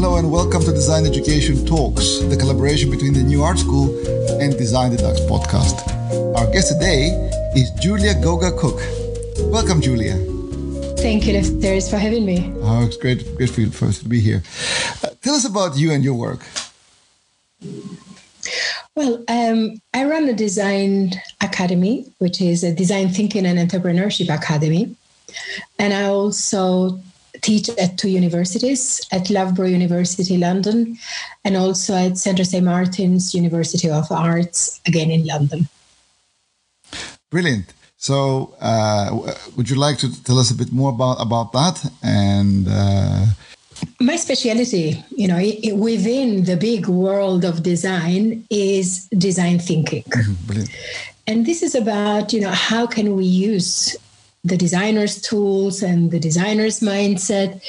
Hello and welcome to Design Education Talks, the collaboration between the New Art School and Design the Dux podcast. Our guest today is Julia Goga Cook. Welcome, Julia. Thank you, Lefteris, for having me. Oh, it's great, great for, you, us to be here. Uh, tell us about you and your work. Well, um, I run a design academy, which is a design thinking and entrepreneurship academy. And I also teach at two universities at Loughborough University, London, and also at Central St. Martin's University of Arts, again in London. Brilliant. So, uh, would you like to tell us a bit more about about that? And uh... my speciality, you know, within the big world of design is design thinking. Mm-hmm. Brilliant. And this is about, you know, how can we use the designer's tools and the designer's mindset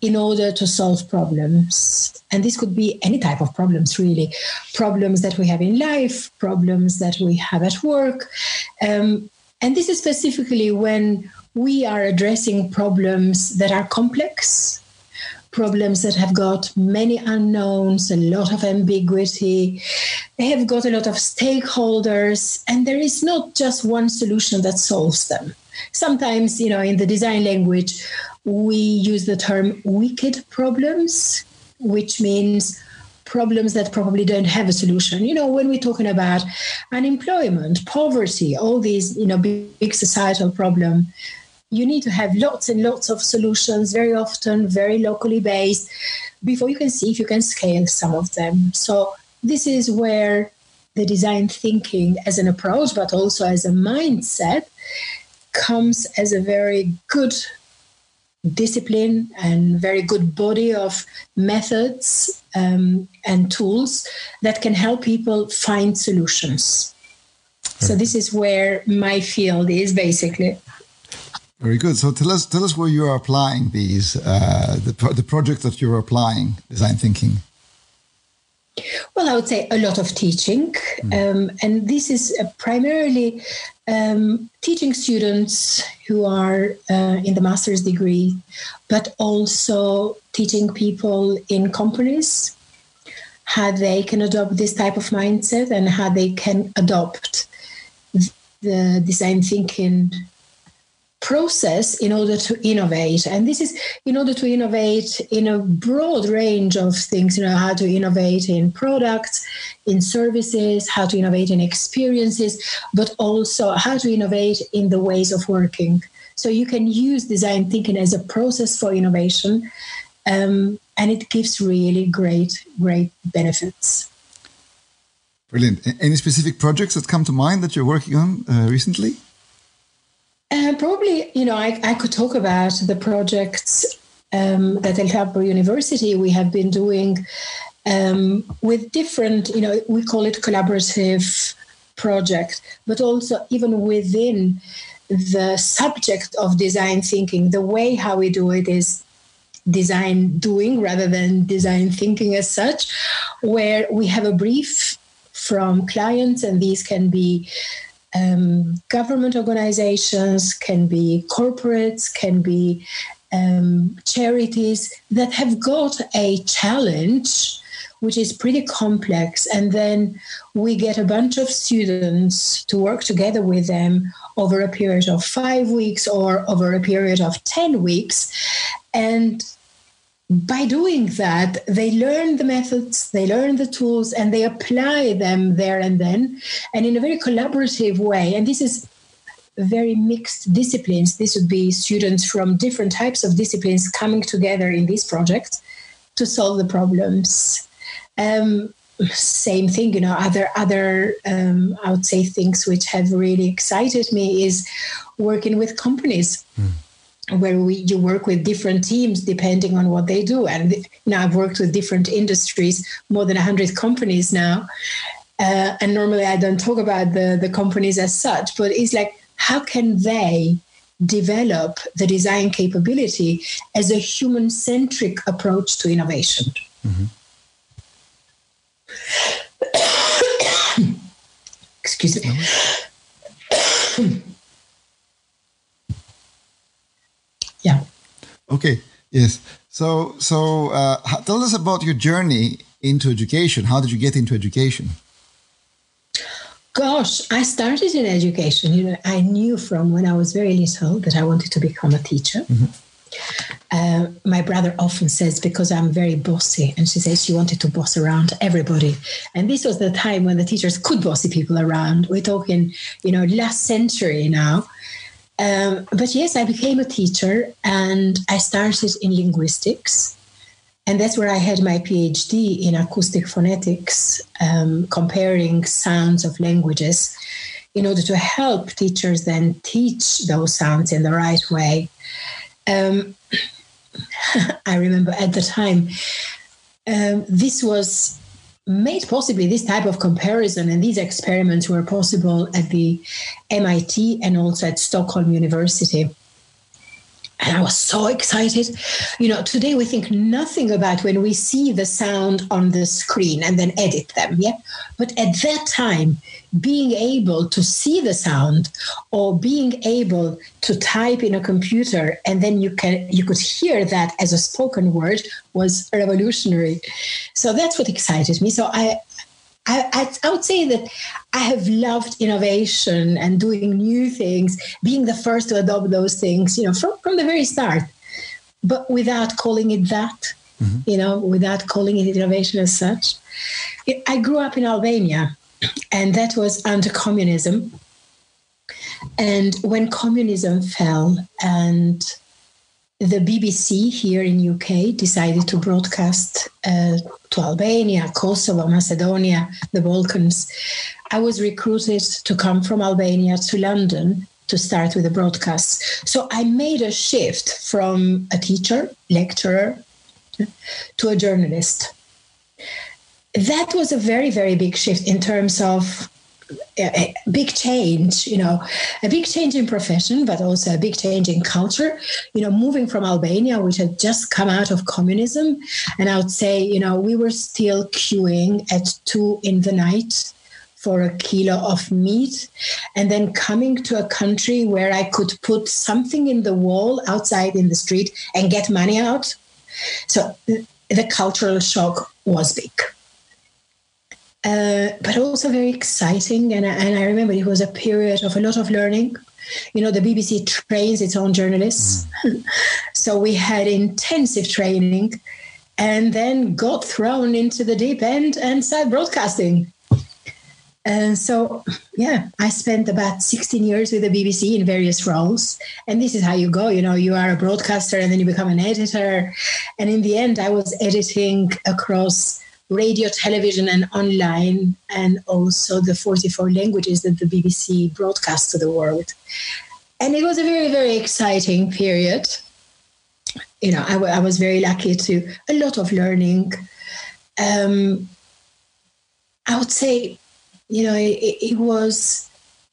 in order to solve problems. And this could be any type of problems, really problems that we have in life, problems that we have at work. Um, and this is specifically when we are addressing problems that are complex, problems that have got many unknowns, a lot of ambiguity. They have got a lot of stakeholders, and there is not just one solution that solves them. Sometimes, you know, in the design language, we use the term wicked problems, which means problems that probably don't have a solution. You know, when we're talking about unemployment, poverty, all these, you know, big, big societal problem, you need to have lots and lots of solutions, very often very locally based, before you can see if you can scale some of them. So this is where the design thinking as an approach, but also as a mindset, comes as a very good discipline and very good body of methods um, and tools that can help people find solutions. So this is where my field is basically. Very good. So tell us, tell us where you are applying these uh, the the project that you're applying design thinking. Well, I would say a lot of teaching, mm. um, and this is uh, primarily um, teaching students who are uh, in the master's degree, but also teaching people in companies how they can adopt this type of mindset and how they can adopt the design thinking process in order to innovate. And this is in order to innovate in a broad range of things you know how to innovate in products in services how to innovate in experiences but also how to innovate in the ways of working. So you can use design thinking as a process for innovation um, and it gives really great great benefits. Brilliant. Any specific projects that come to mind that you're working on uh, recently uh, probably, you know, I, I could talk about the projects um, that at Loughborough University we have been doing um, with different, you know, we call it collaborative project, but also even within the subject of design thinking, the way how we do it is design doing rather than design thinking as such, where we have a brief from clients, and these can be um, government organizations, can be corporates, can be um, charities that have got a challenge which is pretty complex. And then we get a bunch of students to work together with them over a period of five weeks or over a period of 10 weeks. And by doing that, they learn the methods, they learn the tools, and they apply them there and then, and in a very collaborative way. And this is very mixed disciplines. This would be students from different types of disciplines coming together in these projects to solve the problems. Um, same thing, you know, other other um, I would say things which have really excited me is working with companies. Mm where we, you work with different teams depending on what they do. And now I've worked with different industries, more than 100 companies now. Uh, and normally I don't talk about the, the companies as such, but it's like, how can they develop the design capability as a human centric approach to innovation? Mm-hmm. Excuse me. Okay. Yes. So, so uh, tell us about your journey into education. How did you get into education? Gosh, I started in education. You know, I knew from when I was very little that I wanted to become a teacher. Mm-hmm. Uh, my brother often says because I'm very bossy, and she says she wanted to boss around everybody. And this was the time when the teachers could bossy people around. We're talking, you know, last century now. Um, but yes, I became a teacher, and I started in linguistics. And that's where I had my PhD in acoustic phonetics, um, comparing sounds of languages in order to help teachers then teach those sounds in the right way. Um, I remember at the time, um, this was made possibly this type of comparison and these experiments were possible at the MIT and also at Stockholm University. And I was so excited. You know, today we think nothing about when we see the sound on the screen and then edit them. Yeah. But at that time, being able to see the sound or being able to type in a computer and then you can you could hear that as a spoken word was revolutionary. So that's what excited me. So I I, I, I, would say that I have loved innovation and doing new things, being the first to adopt those things, you know, from, from the very start, but without calling it that, mm-hmm. you know, without calling it innovation as such. I grew up in Albania, and that was under communism. And when communism fell and the BBC here in UK decided to broadcast uh, to Albania, Kosovo, Macedonia, the Balkans. I was recruited to come from Albania to London to start with the broadcasts. So I made a shift from a teacher, lecturer, to a journalist. That was a very, very big shift in terms of a big change, you know, a big change in profession, but also a big change in culture. You know, moving from Albania, which had just come out of communism, and I would say, you know, we were still queuing at two in the night for a kilo of meat, and then coming to a country where I could put something in the wall outside in the street and get money out. So the cultural shock was big. Uh, but also very exciting. And, and I remember it was a period of a lot of learning. You know, the BBC trains its own journalists. Mm. so we had intensive training and then got thrown into the deep end and started broadcasting. And so, yeah, I spent about 16 years with the BBC in various roles. And this is how you go. You know, you are a broadcaster and then you become an editor. And in the end, I was editing across radio, television, and online, and also the 44 languages that the BBC broadcasts to the world. And it was a very, very exciting period. You know, I, w- I was very lucky to a lot of learning. Um, I would say, you know, it, it was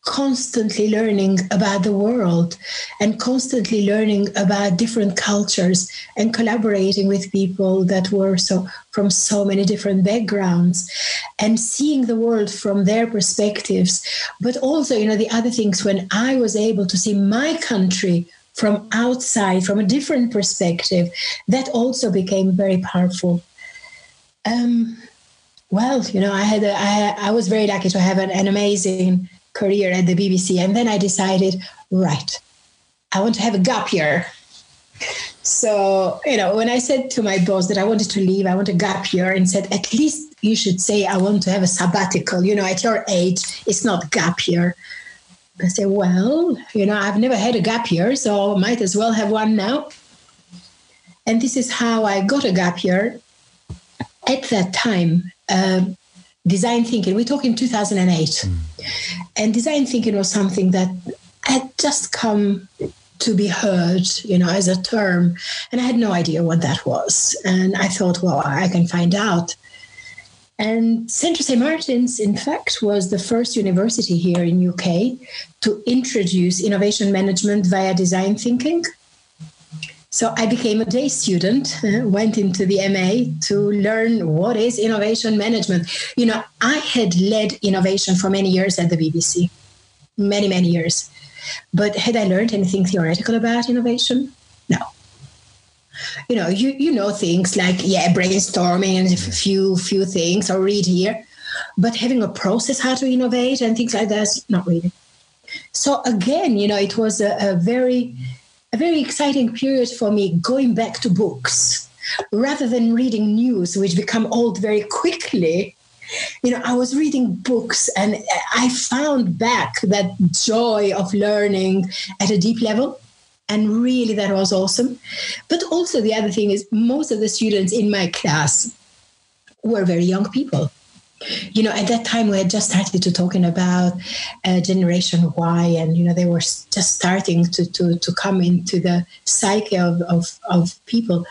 constantly learning about the world and constantly learning about different cultures and collaborating with people that were so from so many different backgrounds and seeing the world from their perspectives. But also you know the other things when i was able to see my country from outside from a different perspective that also became very powerful. Um, well you know i had a, I, I was very lucky to have an, an amazing career at the BBC. And then I decided, right, I want to have a gap year. So, you know, when I said to my boss that I wanted to leave, I want a gap year and said, at least you should say, I want to have a sabbatical. You know, at your age, it's not gap year. I said, well, you know, I've never had a gap year, so might as well have one now. And this is how I got a gap year. At that time, uh, design thinking, we talk in 2008. Mm. And design thinking was something that had just come to be heard, you know, as a term. And I had no idea what that was. And I thought, well, I can find out. And Central St. Martin's, in fact, was the first university here in UK to introduce innovation management via design thinking. So I became a day student, uh, went into the MA to learn what is innovation management. You know, I had led innovation for many years at the BBC, many, many years. But had I learned anything theoretical about innovation? No. you know, you you know things like yeah, brainstorming and a few few things or read here, but having a process how to innovate and things like that, not really. So again, you know, it was a, a very a very exciting period for me going back to books rather than reading news, which become old very quickly. You know, I was reading books and I found back that joy of learning at a deep level. And really, that was awesome. But also, the other thing is, most of the students in my class were very young people you know, at that time we had just started to talking about uh, Generation Y, and you know they were just starting to to to come into the psyche of of, of people.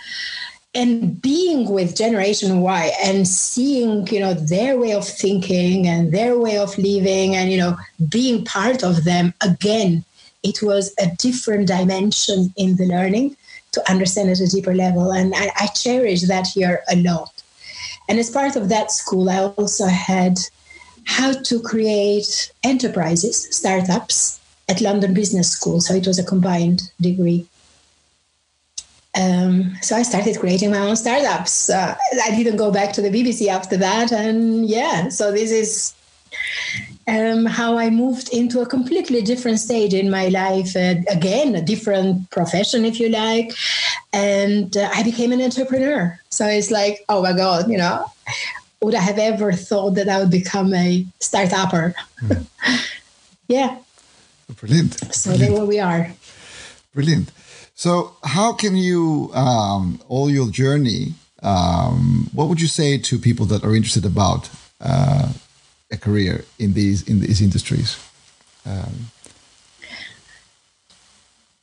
And being with Generation Y and seeing, you know, their way of thinking and their way of living, and you know, being part of them again, it was a different dimension in the learning to understand at a deeper level. And I, I cherish that here a lot and as part of that school, I also had how to create enterprises, startups at London Business School. So it was a combined degree. Um, so I started creating my own startups. Uh, I didn't go back to the BBC after that. And yeah, so this is um, how I moved into a completely different stage in my life. Uh, again, a different profession, if you like. And uh, I became an entrepreneur. So it's like, oh my God, you know, would I have ever thought that I would become a startupper? Mm. yeah. Brilliant. So Brilliant. there we are. Brilliant. So, how can you, um, all your journey, um, what would you say to people that are interested about uh, a career in these in these industries? Um,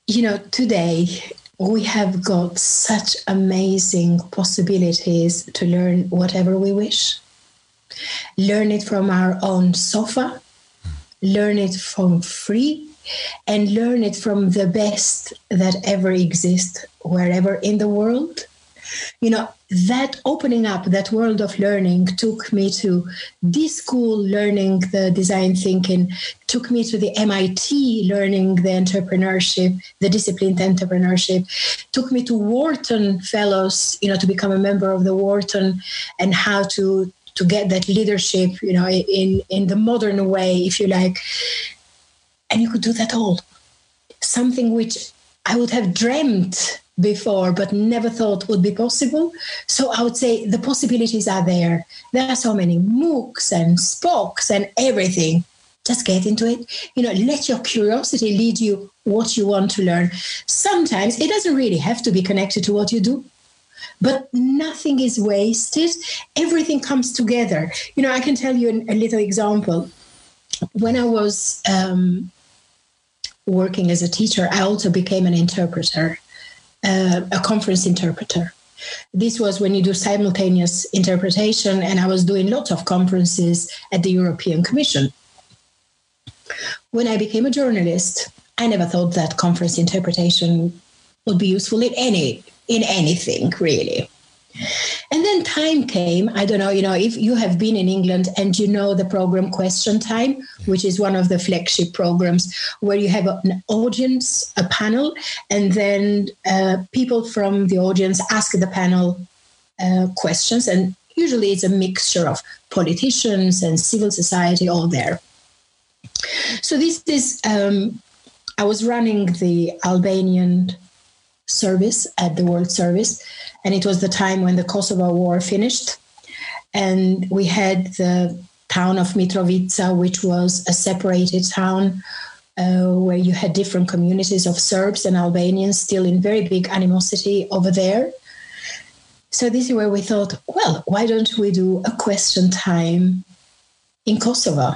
you know, today we have got such amazing possibilities to learn whatever we wish. Learn it from our own sofa, learn it from free, and learn it from the best that ever exists wherever in the world. You know that opening up that world of learning took me to this school learning the design thinking took me to the mit learning the entrepreneurship the disciplined entrepreneurship took me to wharton fellows you know to become a member of the wharton and how to to get that leadership you know in in the modern way if you like. And you could do that all. Something which i would have dreamt before but never thought would be possible. So I would say the possibilities are there. There are so many MOOCs and SPOCs and everything. Just get into it. You know, let your curiosity lead you what you want to learn. Sometimes it doesn't really have to be connected to what you do. But nothing is wasted. Everything comes together. You know, I can tell you a little example. When I was um, working as a teacher, I also became an interpreter uh, a conference interpreter. This was when you do simultaneous interpretation, and I was doing lots of conferences at the European Commission. When I became a journalist, I never thought that conference interpretation would be useful in any in anything really. And then time came. I don't know, you know, if you have been in England and you know the program Question Time, which is one of the flagship programs where you have an audience, a panel, and then uh, people from the audience ask the panel uh, questions. And usually it's a mixture of politicians and civil society all there. So this is, um, I was running the Albanian service at the World Service and it was the time when the Kosovo War finished. And we had the town of Mitrovica, which was a separated town uh, where you had different communities of Serbs and Albanians still in very big animosity over there. So this is where we thought, well, why don't we do a question time in Kosovo,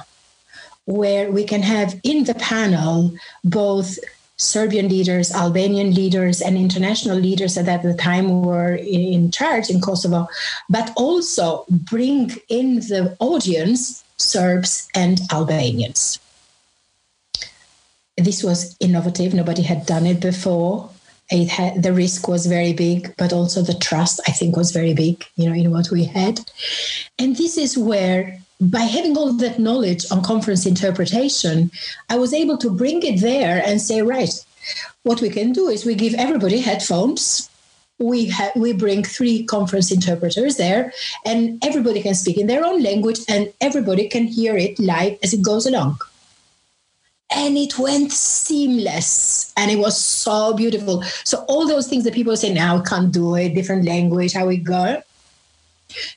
where we can have in the panel both Serbian leaders, Albanian leaders, and international leaders that at the time were in charge in Kosovo, but also bring in the audience Serbs and Albanians. This was innovative. Nobody had done it before. It had, the risk was very big, but also the trust, I think, was very big, you know, in what we had. And this is where by having all that knowledge on conference interpretation, I was able to bring it there and say, right, what we can do is we give everybody headphones we have we bring three conference interpreters there, and everybody can speak in their own language, and everybody can hear it live as it goes along. And it went seamless, and it was so beautiful. So all those things that people say now can't do it, different language, how we go.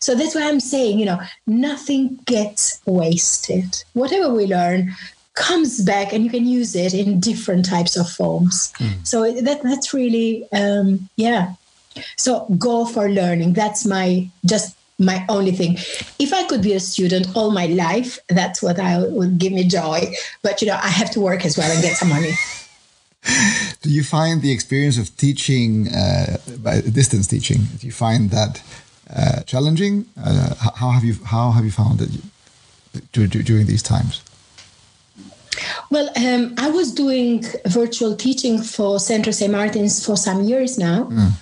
So that's why I'm saying, you know, nothing gets wasted. Whatever we learn, comes back and you can use it in different types of forms. Mm. So that that's really um, yeah. So go for learning. That's my just my only thing. If I could be a student all my life, that's what I would give me joy. But you know, I have to work as well and get some money. do you find the experience of teaching uh, by distance teaching? Do you find that uh, challenging? Uh, how have you how have you found it during these times? Well, um, I was doing virtual teaching for Central St. Martin's for some years now. Mm.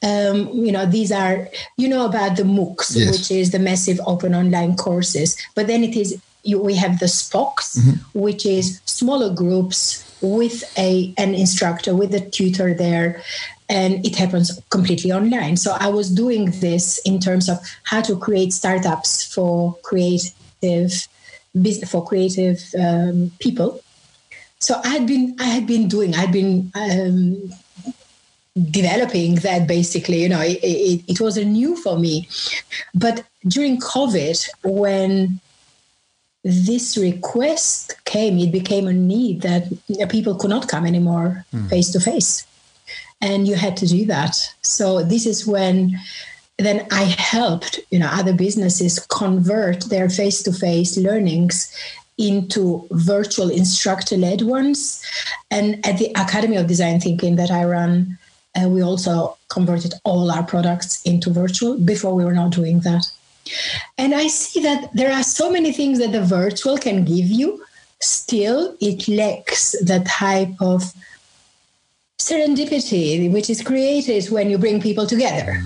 Um, you know, these are, you know, about the MOOCs, yes. which is the massive open online courses. But then it is, you, we have the SPOCs, mm-hmm. which is smaller groups with a an instructor, with a tutor there. And it happens completely online. So I was doing this in terms of how to create startups for creative business for creative um, people. So I had been I had been doing I'd been um, developing that basically. You know, it, it, it was a new for me, but during COVID when this request came, it became a need that people could not come anymore face to face. And you had to do that. So this is when then I helped, you know, other businesses convert their face-to-face learnings into virtual instructor-led ones. And at the Academy of Design Thinking that I run, uh, we also converted all our products into virtual. Before we were not doing that. And I see that there are so many things that the virtual can give you. Still, it lacks the type of serendipity which is created when you bring people together.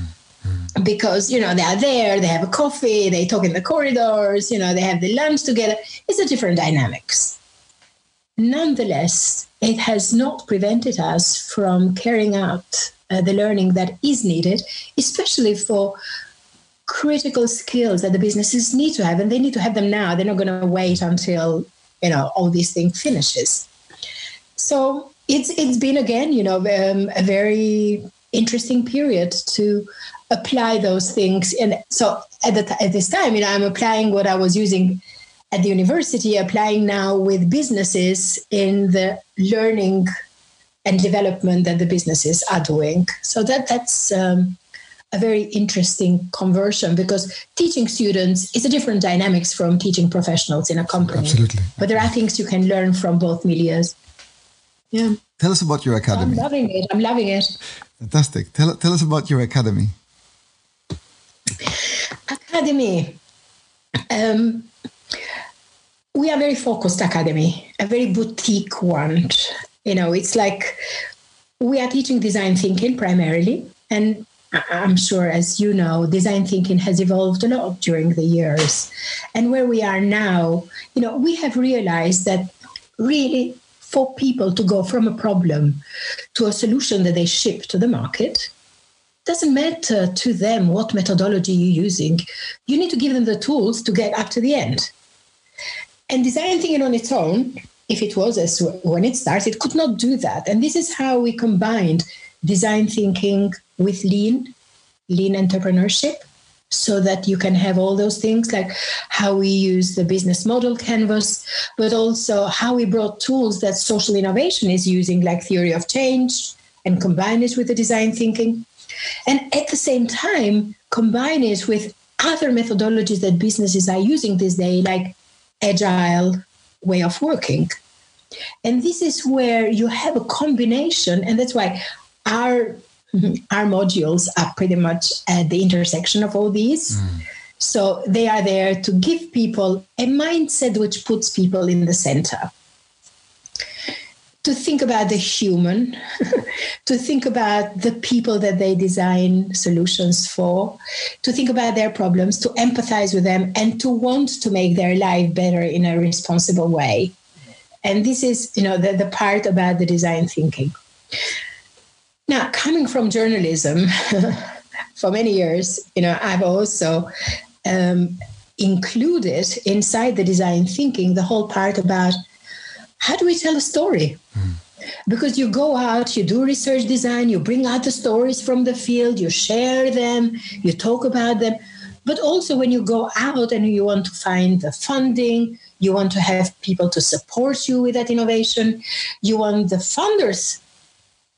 Because you know they are there they have a coffee they talk in the corridors you know they have the lunch together. It's a different dynamics. Nonetheless it has not prevented us from carrying out uh, the learning that is needed especially for critical skills that the businesses need to have and they need to have them now they're not going to wait until you know all these things finishes so it's it's been again you know um, a very interesting period to apply those things. And so at, the, at this time, you know, I'm applying what I was using at the university, applying now with businesses in the learning and development that the businesses are doing. So that that's um, a very interesting conversion because teaching students is a different dynamics from teaching professionals in a company. Absolutely. But there are things you can learn from both milieux. Yeah. Tell us about your academy. I'm loving it. I'm loving it. Fantastic. Tell, tell us about your academy. Academy. Um, we are very focused academy, a very boutique one. You know, it's like we are teaching design thinking primarily, and I'm sure, as you know, design thinking has evolved a lot during the years. And where we are now, you know, we have realized that really for people to go from a problem to a solution that they ship to the market, doesn't matter to them what methodology you're using. You need to give them the tools to get up to the end. And design thinking on its own, if it was as when it started, could not do that. And this is how we combined design thinking with lean, lean entrepreneurship, so that you can have all those things like how we use the business model canvas, but also how we brought tools that social innovation is using, like theory of change, and combine it with the design thinking. And at the same time combine it with other methodologies that businesses are using this day like agile way of working. And this is where you have a combination and that's why our our modules are pretty much at the intersection of all these mm. so they are there to give people a mindset which puts people in the center to think about the human, to think about the people that they design solutions for, to think about their problems, to empathize with them, and to want to make their life better in a responsible way. And this is, you know, the, the part about the design thinking. Now, coming from journalism for many years, you know, I've also um, included inside the design thinking the whole part about how do we tell a story? Mm. Because you go out, you do research design, you bring out the stories from the field, you share them, you talk about them. But also, when you go out and you want to find the funding, you want to have people to support you with that innovation, you want the funders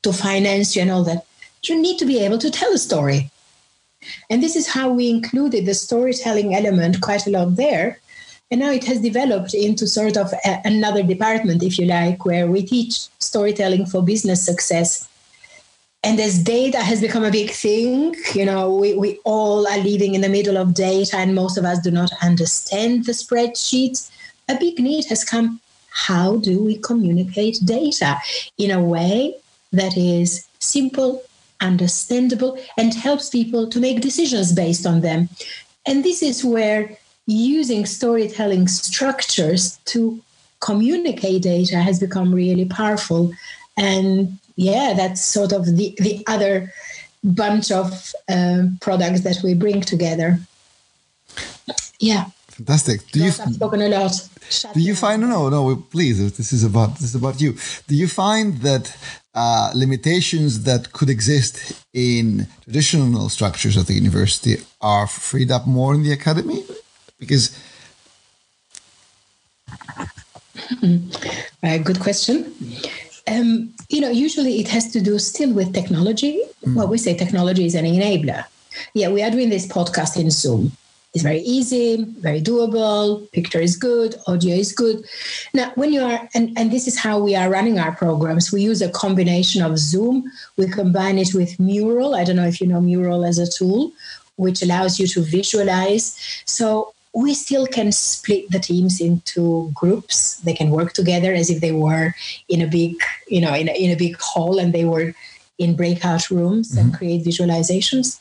to finance you and all that, you need to be able to tell a story. And this is how we included the storytelling element quite a lot there. And now it has developed into sort of a, another department, if you like, where we teach storytelling for business success. And as data has become a big thing, you know, we, we all are living in the middle of data and most of us do not understand the spreadsheets. A big need has come. How do we communicate data in a way that is simple, understandable, and helps people to make decisions based on them. And this is where using storytelling structures to communicate data has become really powerful. And yeah, that's sort of the, the other bunch of um, products that we bring together. Yeah. Fantastic. Do you I've spoken a lot. Shut do you find no no please this is about this is about you. Do you find that uh, limitations that could exist in traditional structures of the university are freed up more in the academy? Because. Uh, good question. Um, you know, usually it has to do still with technology. Mm. Well, we say technology is an enabler. Yeah, we are doing this podcast in Zoom. It's very easy, very doable. Picture is good, audio is good. Now, when you are, and, and this is how we are running our programs, we use a combination of Zoom. We combine it with Mural. I don't know if you know Mural as a tool, which allows you to visualize. So we still can split the teams into groups. They can work together as if they were in a big, you know, in a, in a big hall and they were in breakout rooms mm-hmm. and create visualizations.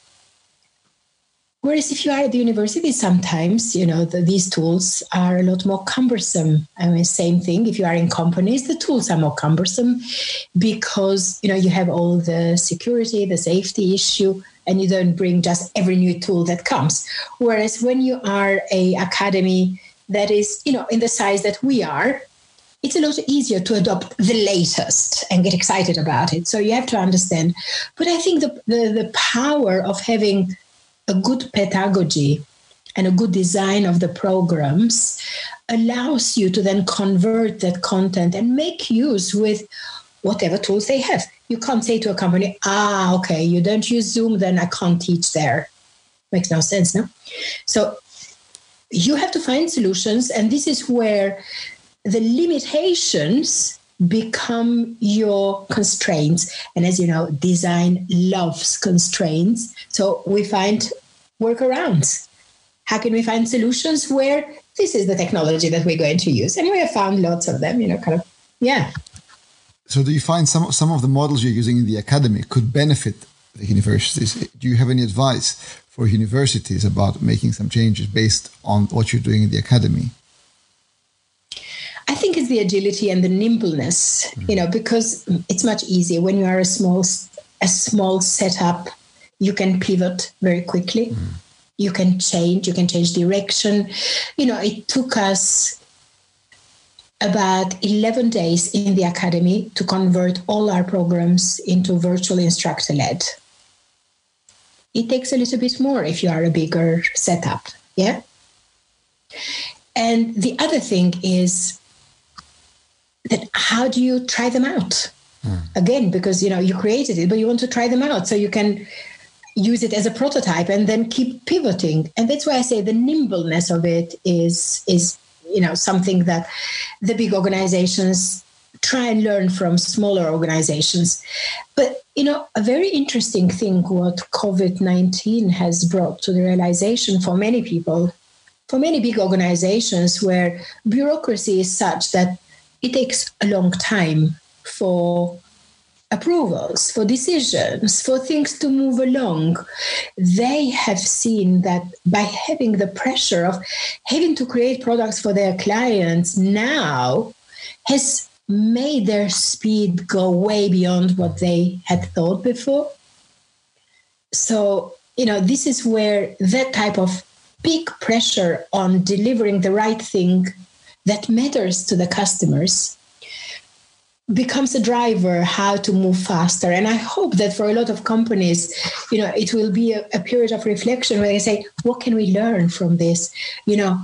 Whereas if you are at the university, sometimes, you know, the, these tools are a lot more cumbersome. I mean, same thing. If you are in companies, the tools are more cumbersome because, you know, you have all the security, the safety issue, and you don't bring just every new tool that comes. Whereas when you are a academy that is, you know, in the size that we are, it's a lot easier to adopt the latest and get excited about it. So you have to understand. But I think the, the, the power of having a good pedagogy and a good design of the programs allows you to then convert that content and make use with whatever tools they have. You can't say to a company, ah, okay, you don't use Zoom, then I can't teach there. Makes no sense, no? So you have to find solutions, and this is where the limitations become your constraints. And as you know, design loves constraints. So we find workarounds. How can we find solutions where this is the technology that we're going to use? And we have found lots of them, you know, kind of, yeah. So do you find some, some of the models you're using in the academy could benefit the universities? Do you have any advice for universities about making some changes based on what you're doing in the academy? I think it's the agility and the nimbleness, mm. you know, because it's much easier when you are a small a small setup. You can pivot very quickly. Mm. You can change. You can change direction. You know, it took us about 11 days in the academy to convert all our programs into virtual instructor led. It takes a little bit more if you are a bigger setup. Yeah. And the other thing is that how do you try them out? Mm. Again, because you know you created it, but you want to try them out so you can use it as a prototype and then keep pivoting. And that's why I say the nimbleness of it is is you know something that the big organizations try and learn from smaller organizations. But you know, a very interesting thing what COVID nineteen has brought to the realization for many people, for many big organizations, where bureaucracy is such that it takes a long time for approvals, for decisions, for things to move along. They have seen that by having the pressure of having to create products for their clients now has made their speed go way beyond what they had thought before. So, you know, this is where that type of big pressure on delivering the right thing that matters to the customers becomes a driver how to move faster. And i hope that for a lot of companies you know it will be a, a, period of reflection where they say what can we learn from this? You know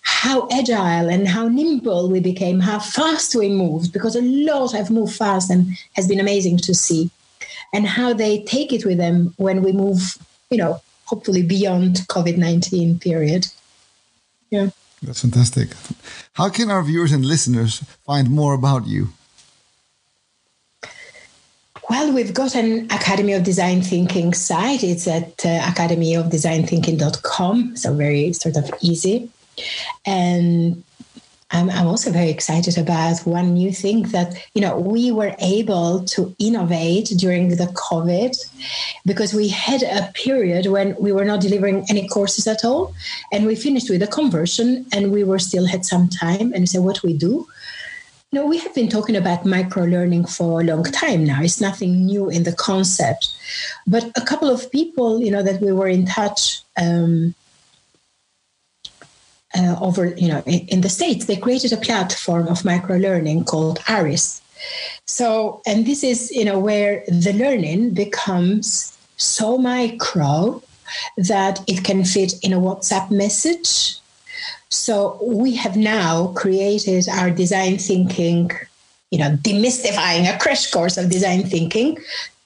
how agile and how nimble we became how fast we moved because a lot have moved fast and has been amazing to see. And how they take it with them when we move you know hopefully beyond covid-19 period. Yeah that's fantastic how can our viewers and listeners find more about you well, we've got an Academy of Design Thinking site. It's at uh, academyofdesignthinking.com. So very sort of easy. And I'm, I'm also very excited about one new thing that, you know, we were able to innovate during the COVID because we had a period when we were not delivering any courses at all. And we finished with a conversion and we were still had some time. And said, what we do? You know, we have been talking about micro learning for a long time now. It's nothing new in the concept. But a couple of people, you know, that we were in touch um, uh, over, you know, in, in, the States, they created a platform of micro learning called Arist. So, and this is, you know, where the learning becomes so micro that it can fit in a WhatsApp message so we have now created our design thinking, you know, demystifying a crash course of design thinking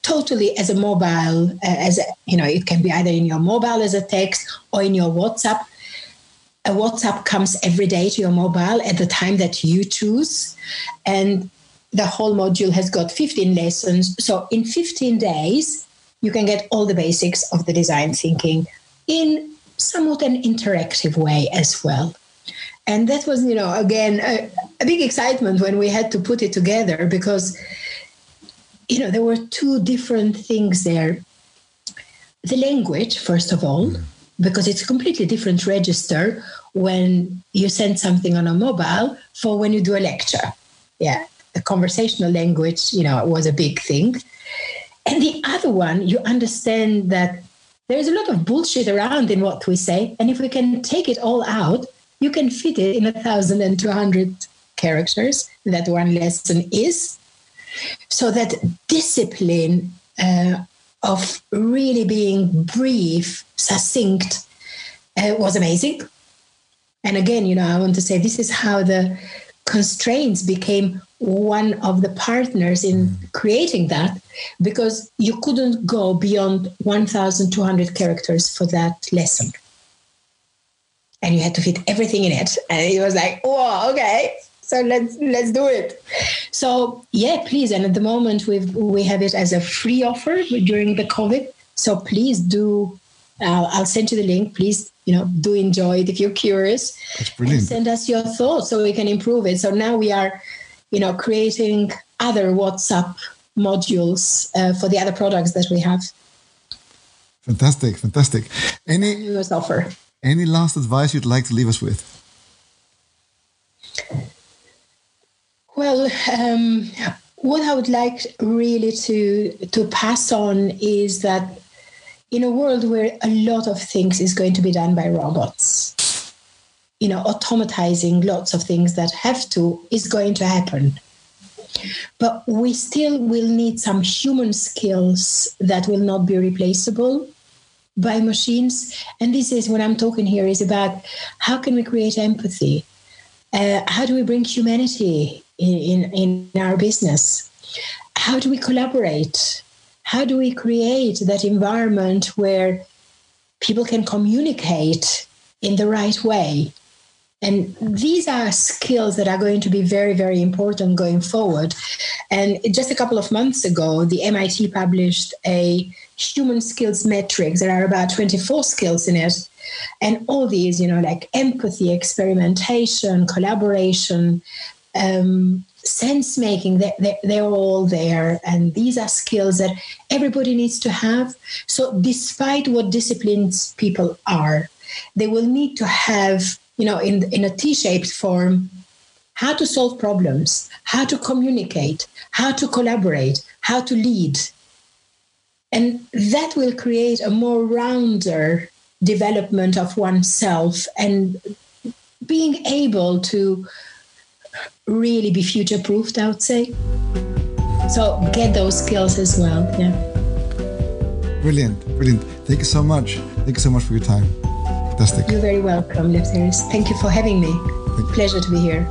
totally as a mobile, uh, as a, you know, it can be either in your mobile as a text or in your WhatsApp. A WhatsApp comes every day to your mobile at the time that you choose. And the whole module has got 15 lessons. So in 15 days, you can get all the basics of the design thinking in somewhat an interactive way as well. And that was, you know, again, a, a big excitement when we had to put it together because, you know, there were two different things there. The language, first of all, because it's a completely different register when you send something on a mobile for when you do a lecture. Yeah, the conversational language, you know, was a big thing. And the other one, you understand that there's a lot of bullshit around in what we say. And if we can take it all out, you can fit it in a thousand and two hundred characters that one lesson is. So that discipline uh, of really being brief, succinct, uh, was amazing. And again, you know, I want to say this is how the constraints became one of the partners in mm. creating that because you couldn't go beyond 1200 characters for that lesson and you had to fit everything in it and it was like oh okay so let's let's do it. So yeah please. And at the moment we we have it as a free offer during the covid. So please do uh, i'll send you the link. Please you know do enjoy it if you're curious. That's brilliant. send us your thoughts so we can improve it. So now we are you know creating other whatsapp modules uh, for the other products that we have. Fantastic fantastic. Any offer. any last advice you'd like to leave us with well um, what i would like really to to pass on is that in a world where a lot of things is going to be done by robots you know automatizing lots of things that have to is going to happen. But we still will need some human skills that will not be replaceable by machines. And this is what i'm talking here is about how can we create empathy? Uh, how do we bring humanity in, in, our business how do we collaborate how do we create that environment where people can communicate in the right way? And these are skills that are going to be very, very important going forward. And just a couple of months ago, the MIT published a human skills matrix. There are about 24 skills in it. And all these, you know, like empathy, experimentation, collaboration, um, sense making they're, they're, all there and these are skills that everybody needs to have so despite what disciplines people are they will need to have you know in in a t-shaped form how to solve problems, how to communicate, how to collaborate, how to lead. And that will create a more rounder development of oneself and being able to really be future proofed, I would say. So get those skills as well. Yeah. Brilliant, brilliant. Thank you so much. Thank you so much for your time. Fantastic. You're very welcome, Lefteris. Thank you for having me. Pleasure to be here.